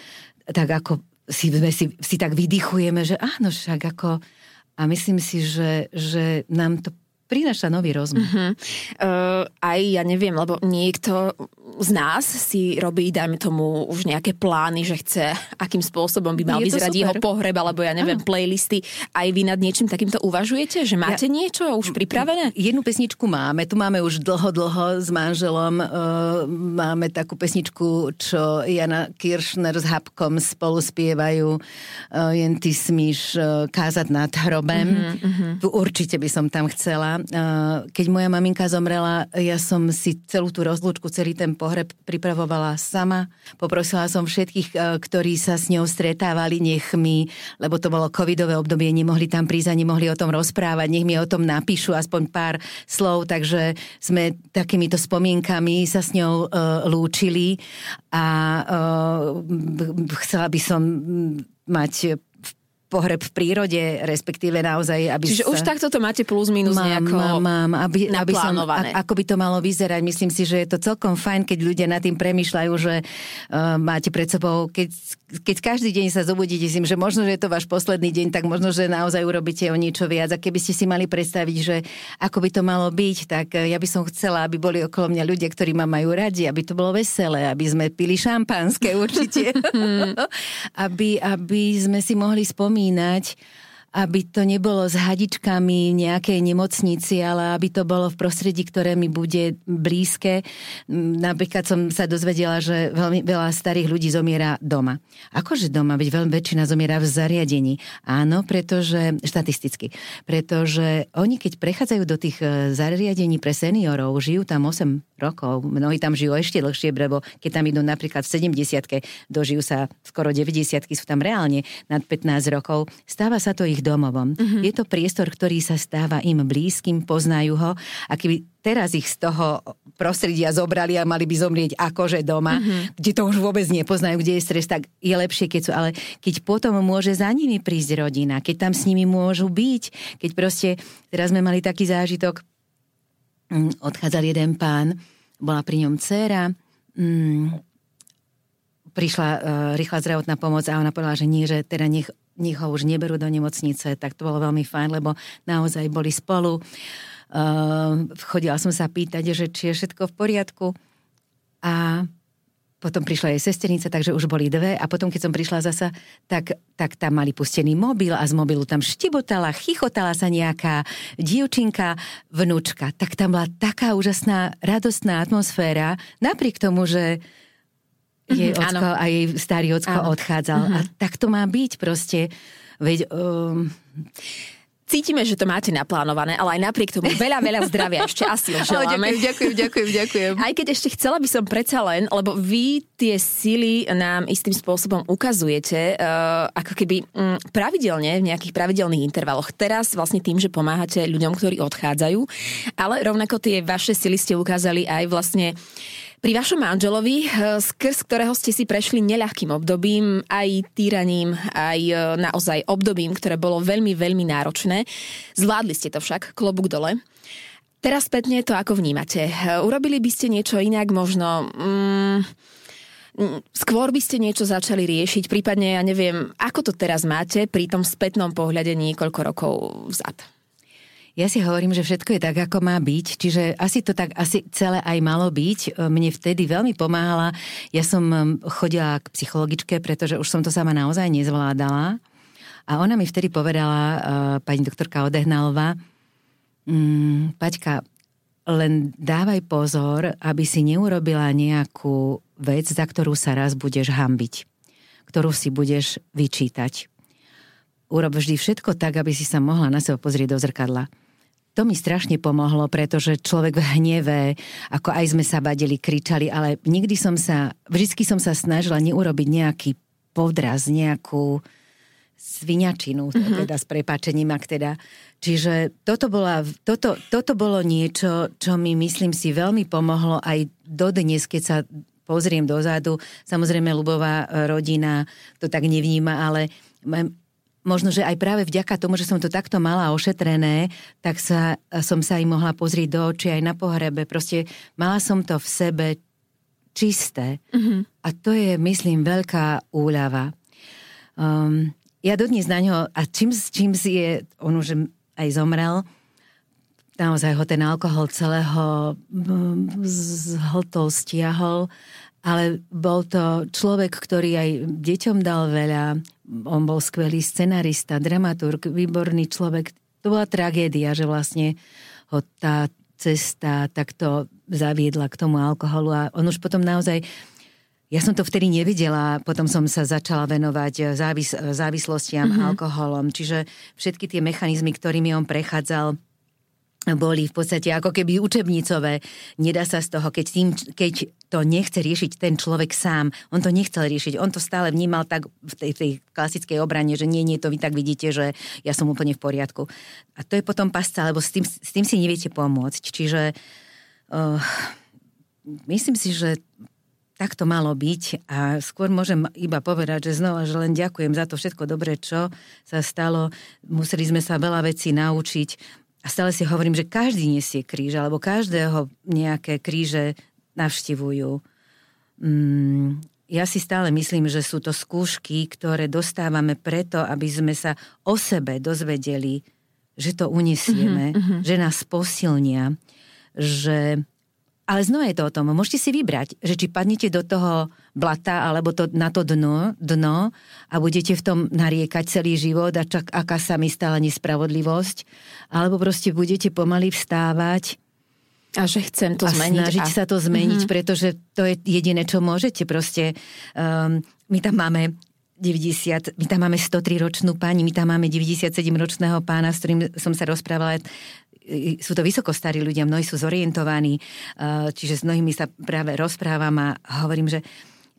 tak ako si, si, si tak vydychujeme, že áno, však ako... A myslím si, že, že nám to prináša nový rozmer. Uh-huh. Uh, aj ja neviem, lebo niekto z nás si robí, dajme tomu, už nejaké plány, že chce, akým spôsobom by mal vyzerať super. jeho pohreb, alebo ja neviem, uh-huh. playlisty. Aj vy nad niečím takýmto uvažujete? Že máte ja, niečo už pripravené? Jednu pesničku máme. Tu máme už dlho, dlho s manželom. Uh, máme takú pesničku, čo Jana Kiršner s Habkom spolu spievajú. Uh, jen ty smíš uh, kázať nad hrobem. Uh-huh, uh-huh. Tu určite by som tam chcela keď moja maminka zomrela, ja som si celú tú rozlúčku, celý ten pohreb pripravovala sama. Poprosila som všetkých, ktorí sa s ňou stretávali, nech mi, lebo to bolo covidové obdobie, nemohli tam prísť a nemohli o tom rozprávať, nech mi o tom napíšu aspoň pár slov, takže sme takýmito spomienkami sa s ňou uh, lúčili a uh, chcela by som mať pohreb v prírode, respektíve naozaj, aby Čiže sa... už takto to máte plus minus mám, nejako Mám, mám, aby, aby som, a, ako by to malo vyzerať. Myslím si, že je to celkom fajn, keď ľudia nad tým premyšľajú, že uh, máte pred sebou, keď, keď každý deň sa zobudíte s tým, že možno, že je to váš posledný deň, tak možno, že naozaj urobíte o niečo viac. A keby ste si mali predstaviť, že ako by to malo byť, tak uh, ja by som chcela, aby boli okolo mňa ľudia, ktorí ma majú radi, aby to bolo veselé, aby sme pili šampanské určite. aby, aby sme si mohli spomínať spomínať aby to nebolo s hadičkami nejakej nemocnici, ale aby to bolo v prostredí, ktoré mi bude blízke. Napríklad som sa dozvedela, že veľmi veľa starých ľudí zomiera doma. Akože doma, veď veľmi väčšina zomiera v zariadení. Áno, pretože, štatisticky, pretože oni keď prechádzajú do tých e, zariadení pre seniorov, žijú tam 8 rokov, mnohí tam žijú ešte dlhšie, lebo keď tam idú napríklad v 70 dožijú sa skoro 90 sú tam reálne nad 15 rokov, stáva sa to ich domovom. Uh-huh. Je to priestor, ktorý sa stáva im blízkym, poznajú ho a keby teraz ich z toho prostredia zobrali a mali by zomrieť akože doma, uh-huh. kde to už vôbec nepoznajú, kde je stres, tak je lepšie, keď sú, ale keď potom môže za nimi prísť rodina, keď tam s nimi môžu byť, keď proste, teraz sme mali taký zážitok, mm, odchádzal jeden pán, bola pri ňom dcéra, mm, prišla uh, rýchla zdravotná pomoc a ona povedala, že nie, že teda nech nich ho už neberú do nemocnice, tak to bolo veľmi fajn, lebo naozaj boli spolu. Uh, chodila som sa pýtať, že či je všetko v poriadku. A potom prišla jej sesternica, takže už boli dve a potom, keď som prišla zasa, tak, tak tam mali pustený mobil a z mobilu tam štibotala, chichotala sa nejaká dievčinka, vnúčka. Tak tam bola taká úžasná, radostná atmosféra, napriek tomu, že jej mm-hmm, ocko a jej starý ocko áno. odchádzal. Mm-hmm. A tak to má byť proste. Veď... Um... Cítime, že to máte naplánované, ale aj napriek tomu veľa, veľa zdravia ešte asi želáme. ďakujem, ďakujem, ďakujem. Aj keď ešte chcela by som predsa len, lebo vy tie sily nám istým spôsobom ukazujete, uh, ako keby um, pravidelne, v nejakých pravidelných intervaloch. Teraz vlastne tým, že pomáhate ľuďom, ktorí odchádzajú, ale rovnako tie vaše sily ste ukázali aj vlastne Pri vašom manželovi, eh, skrz ktorého ste si prešli neľahkým obdobím, aj týraním, aj eh, naozaj obdobím, ktoré bolo veľmi, veľmi náročné. Zvládli ste to však, klobúk dole. Teraz spätne to ako vnímate? Eh, urobili by ste niečo inak možno... Mm, mm, skôr by ste niečo začali riešiť, prípadne, ja neviem, ako to teraz máte pri tom spätnom pohľade niekoľko rokov vzad? Ja si hovorím, že všetko je tak, ako má byť, čiže asi to tak asi celé aj malo byť. Mne vtedy veľmi pomáhala. Ja som um, chodila k psychologičke, pretože už som to sama naozaj nezvládala. A ona mi vtedy povedala, uh, pani doktorka Odehnalová, mm, Paťka, len dávaj pozor, aby si neurobila nejakú vec, za ktorú sa raz budeš hambiť, ktorú si budeš vyčítať. Urob vždy všetko tak, aby si sa mohla na seba pozrieť do zrkadla to mi strašne pomohlo, pretože človek v hneve, ako aj sme sa badili, kričali, ale nikdy som sa, vždy som sa snažila neurobiť nejaký podraz, nejakú sviňačinu, mm-hmm. teda s prepáčením, ak teda. Čiže toto, bola, toto, toto bolo niečo, čo mi myslím si veľmi pomohlo aj dodnes, keď sa pozriem dozadu. Samozrejme, Lubová rodina to tak nevníma, ale možno, že aj práve vďaka tomu, že som to takto mala ošetrené, tak sa, som sa im mohla pozrieť do očí aj na pohrebe. Proste mala som to v sebe čisté. Mm-hmm. A to je, myslím, veľká úľava. Um, ja dodnes na ňo, a čím, čím si je, on už aj zomrel, naozaj ho ten alkohol celého zhltol, stiahol ale bol to človek, ktorý aj deťom dal veľa. On bol skvelý scenarista, dramaturg, výborný človek. To bola tragédia, že vlastne ho tá cesta takto zaviedla k tomu alkoholu a on už potom naozaj ja som to vtedy nevidela, potom som sa začala venovať závis- závislostiam mm-hmm. alkoholom, čiže všetky tie mechanizmy, ktorými on prechádzal, boli v podstate ako keby učebnicové. Nedá sa z toho, keď, tým, keď to nechce riešiť ten človek sám, on to nechcel riešiť, on to stále vnímal tak v tej, tej klasickej obrane, že nie, nie, to vy tak vidíte, že ja som úplne v poriadku. A to je potom pasca, lebo s tým, s tým si neviete pomôcť. Čiže uh, myslím si, že tak to malo byť a skôr môžem iba povedať, že znova, že len ďakujem za to všetko dobré, čo sa stalo. Museli sme sa veľa vecí naučiť a stále si hovorím, že každý nesie kríž, alebo každého nejaké kríže navštivujú. Mm, ja si stále myslím, že sú to skúšky, ktoré dostávame preto, aby sme sa o sebe dozvedeli, že to unesieme, mm-hmm. že nás posilnia, že ale znova je to o tom, môžete si vybrať, že či padnete do toho blata alebo to, na to dno, dno a budete v tom nariekať celý život a čak, aká sa mi stala nespravodlivosť, alebo proste budete pomaly vstávať a že chcem to a zmeniť. snažiť a... sa to zmeniť, mm-hmm. pretože to je jediné, čo môžete. Proste um, my tam máme 90, my tam máme 103 ročnú pani, my tam máme 97 ročného pána, s ktorým som sa rozprávala sú to vysoko starí ľudia, mnohí sú zorientovaní, eh, čiže s mnohými sa práve rozprávam a hovorím, že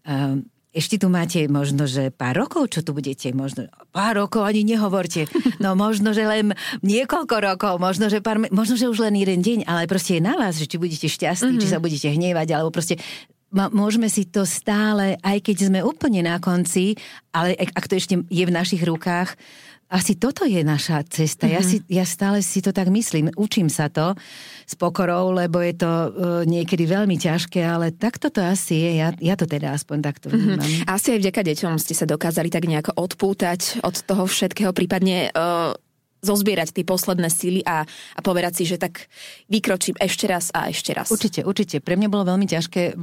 eh, ešte tu máte možno, že pár rokov, čo tu budete, možno pár rokov ani nehovorte, no možno, že len niekoľko rokov, možno, že, pár, možno, že už len jeden deň, ale proste je na vás, že či budete šťastní, mm-hmm. či sa budete hnevať, alebo proste môžeme si to stále, aj keď sme úplne na konci, ale ak to ešte je v našich rukách, asi toto je naša cesta. Mm-hmm. Ja, mhm. si, ja stále si to tak myslím. Učím sa to s pokorou, lebo je to uh, niekedy veľmi ťažké, ale takto to asi je. Ja, ja to teda aspoň takto mhm. vnímam. Mm-hmm. Asi aj vďaka deťom ste sa dokázali tak nejako odpútať od toho všetkého, prípadne uh, zozbierať tie posledné síly a, a povedať si, že tak vykročím ešte raz a ešte raz. Určite, určite. Pre mňa bolo veľmi ťažké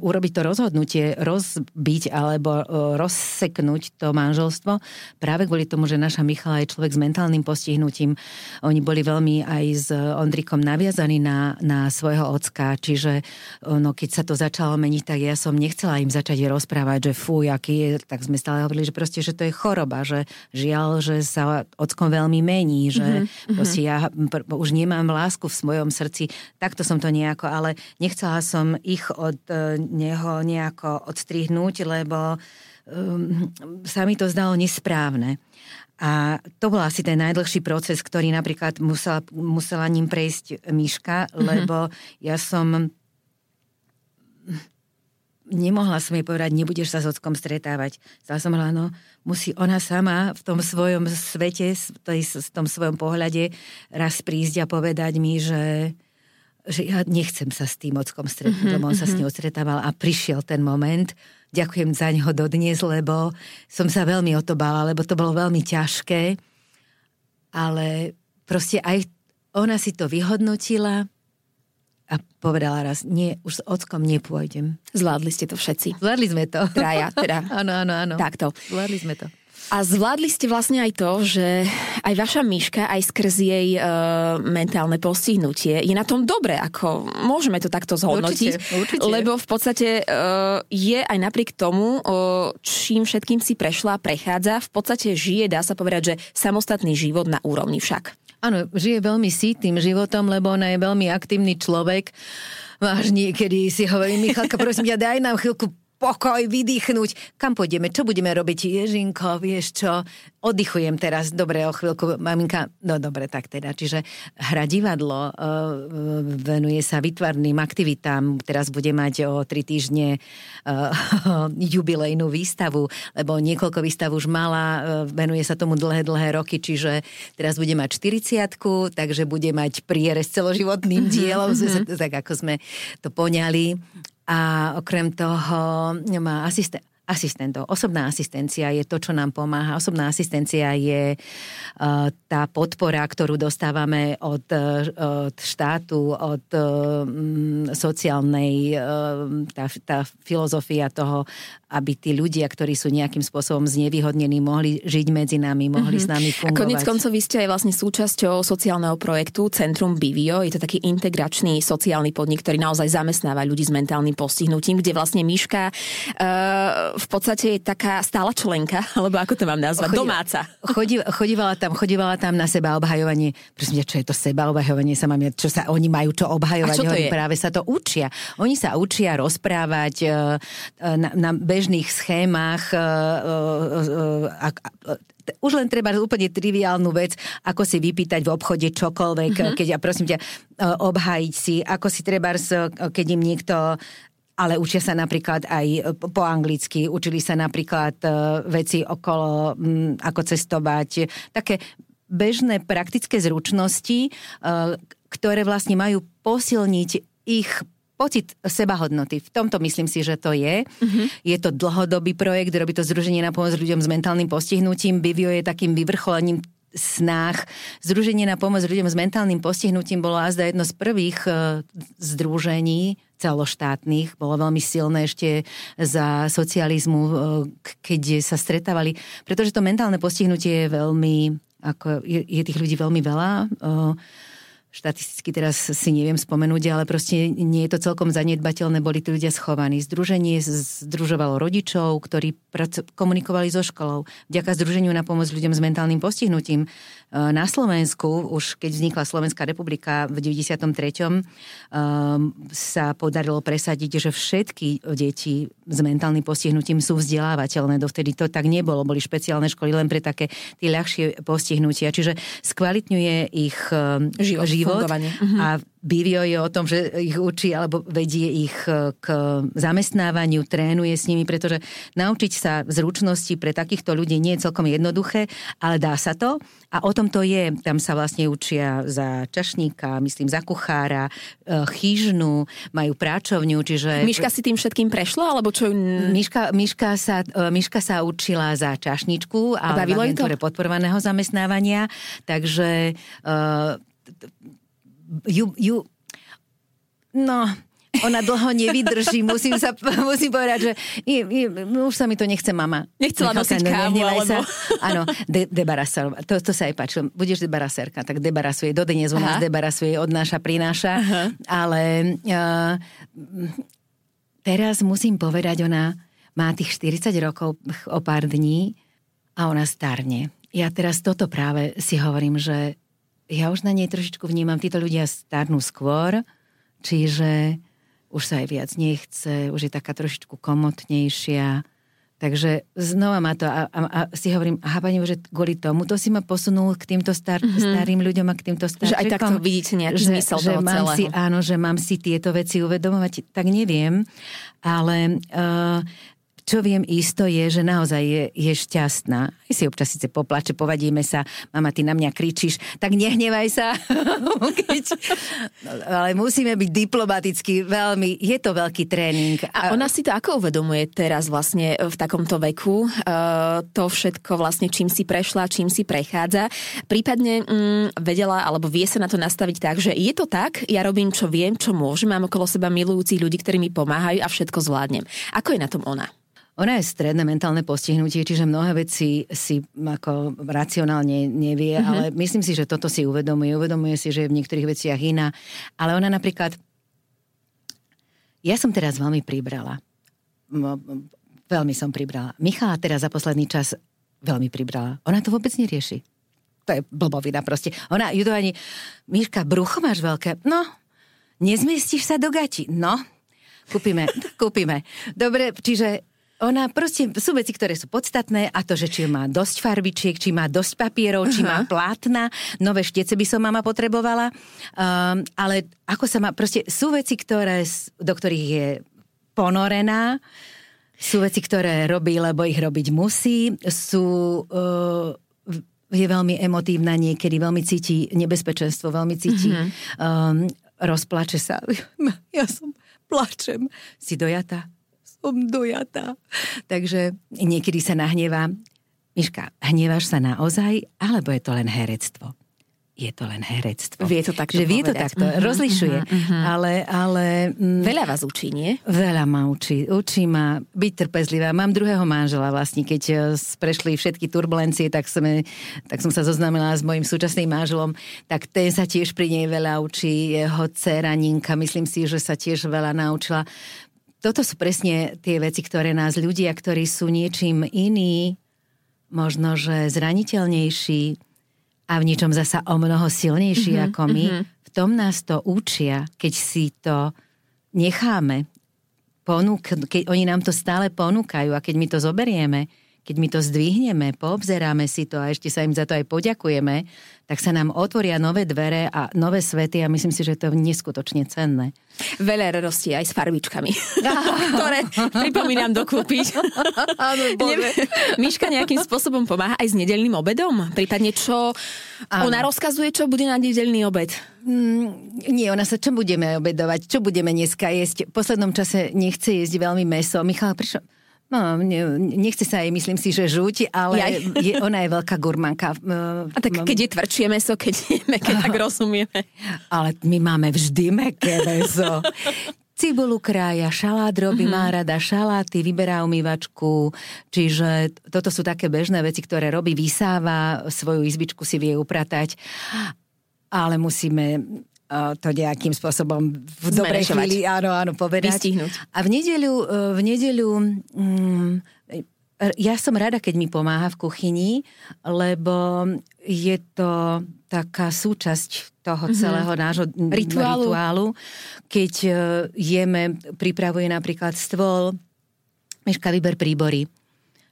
urobiť to rozhodnutie, rozbiť alebo rozseknúť to manželstvo práve kvôli tomu, že naša Michala je človek s mentálnym postihnutím. Oni boli veľmi aj s Ondrikom naviazaní na, na svojho ocka, čiže no, keď sa to začalo meniť, tak ja som nechcela im začať rozprávať, že fú, aký je, tak sme stále hovorili, že proste, že to je choroba, že žiaľ, že sa ockom veľmi mení mení, že mm-hmm. proste ja už nemám lásku v svojom srdci. Takto som to nejako, ale nechcela som ich od e, neho nejako odstrihnúť, lebo um, sa mi to zdalo nesprávne. A to bol asi ten najdlhší proces, ktorý napríklad musela, musela ním prejsť Miška, mm-hmm. lebo ja som nemohla som jej povedať, nebudeš sa s ockom stretávať. Zdala som hovorila, no, musí ona sama v tom svojom svete, v tom svojom pohľade raz prísť a povedať mi, že, že ja nechcem sa s tým ockom stretnúť, mm-hmm, lebo on sa s mhm. ňou stretával a prišiel ten moment. Ďakujem za ňo dodnes, lebo som sa veľmi o to bála, lebo to bolo veľmi ťažké. Ale proste aj ona si to vyhodnotila, a povedala raz, nie, už s ockom nepôjdem. Zvládli ste to všetci. Zvládli sme to. Traja, teda. áno, áno, áno. Takto. Zvládli sme to. A zvládli ste vlastne aj to, že aj vaša myška, aj skrz jej e, mentálne postihnutie je na tom dobre, ako môžeme to takto zhodnotiť. Určite, určite. Lebo v podstate e, je aj napriek tomu, e, čím všetkým si prešla, prechádza, v podstate žije, dá sa povedať, že samostatný život na úrovni však. Áno, žije veľmi sítým životom, lebo ona je veľmi aktívny človek. Máš niekedy si hovorí, Michalka, prosím ťa, daj nám chvíľku pokoj, vydýchnuť. Kam pôjdeme? Čo budeme robiť? Ježinko, vieš čo? Oddychujem teraz, dobre, o chvíľku, maminka, no dobre, tak teda. Čiže hra divadlo, uh, venuje sa vytvarným aktivitám. Teraz bude mať o tri týždne uh, jubilejnú výstavu, lebo niekoľko výstav už mala, uh, venuje sa tomu dlhé, dlhé roky, čiže teraz bude mať 40 takže bude mať prierez celoživotným dielom, mm-hmm. tak ako sme to poňali a okrem toho má asistent, asistentov. Osobná asistencia je to, čo nám pomáha. Osobná asistencia je uh, tá podpora, ktorú dostávame od, uh, od štátu, od um, sociálnej, uh, tá, tá filozofia toho, aby tí ľudia, ktorí sú nejakým spôsobom znevýhodnení, mohli žiť medzi nami, mohli mm-hmm. s nami fungovať. A konec koncov vy ste aj vlastne súčasťou sociálneho projektu Centrum Bivio. Je to taký integračný sociálny podnik, ktorý naozaj zamestnáva ľudí s mentálnym postihnutím, kde vlastne Miška uh, v podstate je taká stála členka, alebo ako to mám nazvať, Chodí, domáca. Chodí, chodívala tam, chodívala tam na seba obhajovanie. Prosím čo je to seba obhajovanie? Sa mám, čo sa, oni majú čo obhajovať? A čo to je? Práve sa to učia. Oni sa učia rozprávať e, e, na, na bežných schémach e, už len treba úplne triviálnu vec, ako si vypýtať v obchode čokoľvek, mm-hmm. keď ja prosím ťa obhájiť si, ako si treba, keď im niekto ale učia sa napríklad aj e, po anglicky, učili sa napríklad e, veci okolo, ako cestovať, také bežné praktické zručnosti, e, ktoré vlastne majú posilniť ich pocit sebahodnoty. V tomto myslím si, že to je. Mm-hmm. Je to dlhodobý projekt, robí to Združenie na pomoc ľuďom s mentálnym postihnutím. Bivio je takým vyvrcholením snách. Združenie na pomoc ľuďom s mentálnym postihnutím bolo azda jedno z prvých uh, združení celoštátnych, bolo veľmi silné ešte za socializmu, uh, keď sa stretávali, pretože to mentálne postihnutie je veľmi, ako je, je tých ľudí veľmi veľa. Uh, štatisticky teraz si neviem spomenúť, ale proste nie je to celkom zanedbateľné, boli tí ľudia schovaní. Združenie združovalo rodičov, ktorí komunikovali so školou. Vďaka Združeniu na pomoc ľuďom s mentálnym postihnutím na Slovensku, už keď vznikla Slovenská republika v 93. Um, sa podarilo presadiť, že všetky deti s mentálnym postihnutím sú vzdelávateľné. Dovtedy to tak nebolo. Boli špeciálne školy len pre také tie ľahšie postihnutia. Čiže skvalitňuje ich život, život mhm. a Bivio je o tom, že ich učí alebo vedie ich e, k zamestnávaniu, trénuje s nimi, pretože naučiť sa zručnosti pre takýchto ľudí nie je celkom jednoduché, ale dá sa to. A o tom to je. Tam sa vlastne učia za čašníka, myslím za kuchára, e, chyžnu, majú práčovňu, čiže... Miška si tým všetkým prešla, alebo čo? Miška, Miška, sa, e, Miška sa učila za čašničku a, a v agentúre podporovaného zamestnávania, takže ju, ju, no, ona dlho nevydrží, musím, sa, musím povedať, že je, je, už sa mi to nechce mama. Nechcela nosiť kávu, alebo... Sa. Áno, de, to, to sa aj páčilo. Budeš debaraserka, tak debarasuje. Dodnes u nás debarasuje, odnáša, prináša. Aha. Ale uh, teraz musím povedať, ona má tých 40 rokov o pár dní a ona starne. Ja teraz toto práve si hovorím, že ja už na nej trošičku vnímam, títo ľudia starnú skôr, čiže už sa aj viac nechce, už je taká trošičku komotnejšia, Takže znova ma to, a, a, a si hovorím, aha, pani Bože, kvôli tomu, to si ma posunul k týmto star, mm-hmm. starým ľuďom a k týmto starčekom. Že aj takto vidíte nejaký že, zmysel že toho mám celého. Si, áno, že mám si tieto veci uvedomovať, tak neviem, ale uh, čo viem isto je, že naozaj je, je šťastná. Aj si občas síce poplače, povadíme sa, mama, ty na mňa kričíš, tak nehnevaj sa. Keď... Ale musíme byť diplomaticky veľmi, je to veľký tréning. A ona si to ako uvedomuje teraz vlastne v takomto veku, uh, to všetko vlastne, čím si prešla, čím si prechádza. Prípadne mm, vedela, alebo vie sa na to nastaviť tak, že je to tak, ja robím, čo viem, čo môžem, mám okolo seba milujúcich ľudí, ktorí mi pomáhajú a všetko zvládnem. Ako je na tom ona? Ona je stredné mentálne postihnutie, čiže mnohé veci si ako racionálne nevie, mm-hmm. ale myslím si, že toto si uvedomuje. Uvedomuje si, že je v niektorých veciach iná. Ale ona napríklad... Ja som teraz veľmi pribrala. Veľmi som pribrala. Michala teraz za posledný čas veľmi pribrala. Ona to vôbec nerieši. To je blbovina proste. Ona ju to ani... Miška, brucho máš veľké? No, nezmestíš sa do gati? No, kúpime, kúpime. Dobre, čiže ona proste, sú veci, ktoré sú podstatné a to, že či má dosť farbičiek, či má dosť papierov, či má plátna, nové štece by som mama potrebovala, um, ale ako sa má, proste sú veci, ktoré, do ktorých je ponorená, sú veci, ktoré robí, lebo ich robiť musí, sú... Uh, je veľmi emotívna niekedy, veľmi cíti nebezpečenstvo, veľmi cíti, mm-hmm. um, rozplače sa. Ja som plačem. Si dojata? Som dojatá. Takže niekedy sa nahnevá. Miška, hneváš sa naozaj, alebo je to len herectvo? je to len herectvo. Vie to takto Že vie to takto, uh-huh, rozlišuje. Uh-huh, uh-huh. Ale, ale... Mm, veľa vás učí, nie? Veľa ma učí. Učí ma byť trpezlivá. Mám druhého manžela vlastne, keď e, prešli všetky turbulencie, tak, sme, tak som sa zoznámila s mojim súčasným manželom, tak ten sa tiež pri nej veľa učí. Jeho dcera Ninka, myslím si, že sa tiež veľa naučila toto sú presne tie veci, ktoré nás ľudia, ktorí sú niečím iní, možno že zraniteľnejší a v niečom zasa o mnoho silnejší mm-hmm, ako my, mm-hmm. v tom nás to učia, keď si to necháme, ponúk, keď oni nám to stále ponúkajú a keď my to zoberieme, keď my to zdvihneme, poobzeráme si to a ešte sa im za to aj poďakujeme, tak sa nám otvoria nové dvere a nové svety a myslím si, že to je neskutočne cenné. Veľa radosti aj s farbičkami, ktoré pripomínam dokúpiť. Áno, Miška nejakým spôsobom pomáha aj s nedelným obedom? Prípadne čo? Áno. Ona rozkazuje, čo bude na nedelný obed? Mm, nie, ona sa čo budeme obedovať, čo budeme dneska jesť. V poslednom čase nechce jesť veľmi meso. Michal prišiel, No, ne, nechce sa jej, myslím si, že žuť, ale je, ona je veľká gurmanka. A tak keď je tvrdšie meso, keď je meké, tak rozumieme. Ale my máme vždy meké meso. Cibulu krája, šalát robí, uh-huh. má rada šaláty, vyberá umývačku, čiže toto sú také bežné veci, ktoré robí, vysáva, svoju izbičku si vie upratať, ale musíme to nejakým spôsobom v dobrej chvíli áno, áno, povedať. Vystihnúť. A v nedeľu, e, v nedeľu mm, ja som rada, keď mi pomáha v kuchyni, lebo je to taká súčasť toho mm-hmm. celého nášho rituálu. rituálu. Keď e, jeme, pripravuje napríklad stôl, Meška vyber príbory.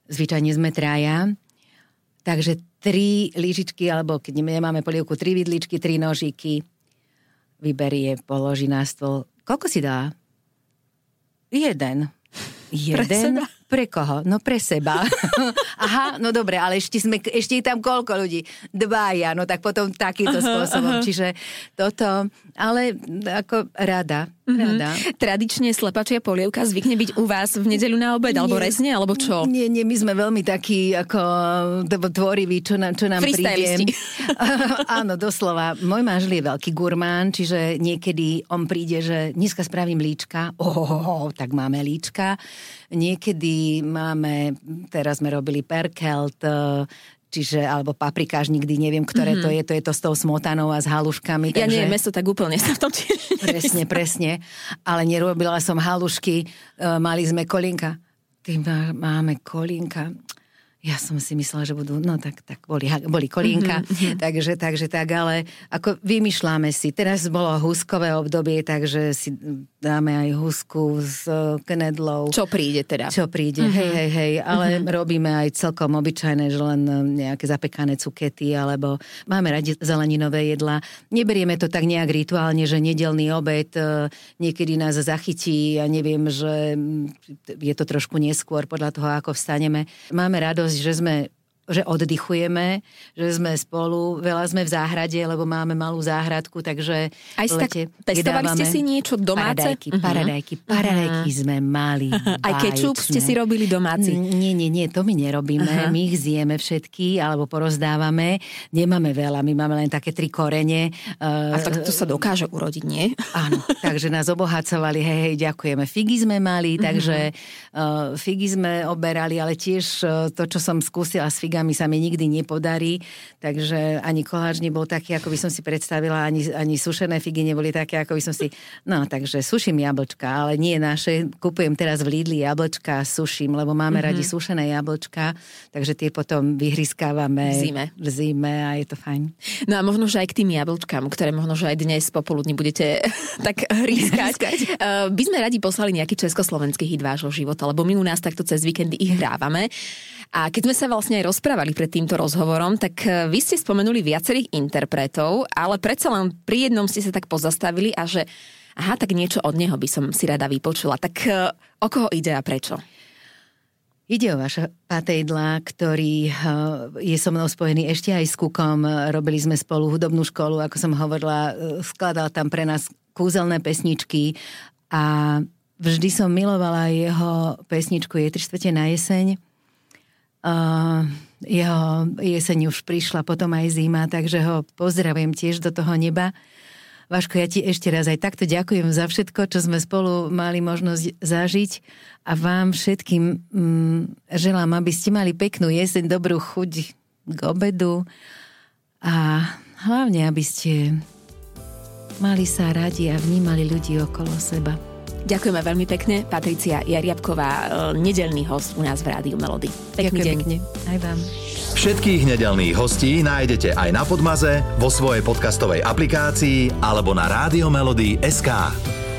Zvyčajne sme traja. Takže tri lyžičky, alebo keď nemáme polievku, tri vidličky, tri nožiky, vyberie, položí na stôl. Koľko si dá? Jeden. Jeden? Pre, pre koho? No pre seba. Aha, no dobre, ale ešte, sme, ešte je tam koľko ľudí? Dvaja, no tak potom takýmto spôsobom. Aha. Čiže toto, ale ako rada. Rada. Mm-hmm. Tradične slepačia polievka zvykne byť u vás v nedeľu na obed, nie, alebo rezne, alebo čo? Nie, nie, my sme veľmi takí ako tvoriví, čo nám, čo nám príde. Áno, doslova. Môj manžel je veľký gurmán, čiže niekedy on príde, že dneska spravím líčka. Oh, oh, oh, tak máme líčka. Niekedy máme, teraz sme robili perkelt, čiže, alebo paprikáž, nikdy neviem, ktoré mm-hmm. to je, to je to s tou smotanou a s haluškami. Ja takže... nie, meso tak úplne sa v tom tiež Presne, presne. Ale nerobila som halušky, e, mali sme kolinka. Ty má, máme kolinka. Ja som si myslela, že budú, no tak, tak boli, boli kolienka, mm-hmm. takže, takže tak, ale ako vymýšľame si. Teraz bolo huskové obdobie, takže si dáme aj husku s e, knedlou. Čo príde teda? Čo príde, mm-hmm. hej, hej, hej, ale mm-hmm. robíme aj celkom obyčajné, že len e, nejaké zapekané cukety, alebo máme radi zeleninové jedla. Neberieme to tak nejak rituálne, že nedelný obed e, niekedy nás zachytí a ja neviem, že je to trošku neskôr podľa toho, ako vstaneme. Máme radosť, že sme že oddychujeme, že sme spolu, veľa sme v záhrade, lebo máme malú záhradku, takže Aj lete tak, testovali ste si niečo domáce? Paradajky, uh-huh. paradajky, paradajky uh-huh. sme mali. Aj kečup ste si robili domáci? Nie, nie, nie, to my nerobíme. Uh-huh. My ich zjeme všetky, alebo porozdávame. Nemáme veľa, my máme len také tri korene. A tak to sa dokáže urodiť, nie? Áno, takže nás obohacovali, hej, hej, ďakujeme. Figy sme mali, takže uh, figy sme oberali, ale tiež uh, to, čo som skúsila s figami, figami sa mi nikdy nepodarí, takže ani koláč nebol taký, ako by som si predstavila, ani, ani sušené figy neboli také, ako by som si... No, takže suším jablčka, ale nie naše. Kupujem teraz v Lidli jablčka, suším, lebo máme mm-hmm. radi sušené jablčka, takže tie potom vyhryskávame v zime. v zime a je to fajn. No a možno, že aj k tým jablčkám, ktoré možno, že aj dnes popoludní budete tak hryskať, uh, by sme radi poslali nejaký československý hit vášho života, lebo my u nás takto cez víkendy ich hrávame. A keď sme sa vlastne aj rozprávali pred týmto rozhovorom, tak e, vy ste spomenuli viacerých interpretov, ale predsa len pri jednom ste sa tak pozastavili a že aha, tak niečo od neho by som si rada vypočula. Tak e, o koho ide a prečo? Ide o vaša patejdla, ktorý e, je so mnou spojený ešte aj s Kukom. Robili sme spolu hudobnú školu, ako som hovorila, skladal tam pre nás kúzelné pesničky a vždy som milovala jeho pesničku Je tri na jeseň Uh, jeho jeseň už prišla, potom aj zima, takže ho pozdravujem tiež do toho neba. Vaško, ja ti ešte raz aj takto ďakujem za všetko, čo sme spolu mali možnosť zažiť a vám všetkým mm, želám, aby ste mali peknú jeseň, dobrú chuť k obedu a hlavne, aby ste mali sa radi a vnímali ľudí okolo seba. Ďakujeme veľmi pekne. Patricia Jariabková, e, nedelný host u nás v Rádiu Melody. Pekný Ďakujem deň. pekne. Aj vám. Všetkých nedelných hostí nájdete aj na Podmaze, vo svojej podcastovej aplikácii alebo na SK.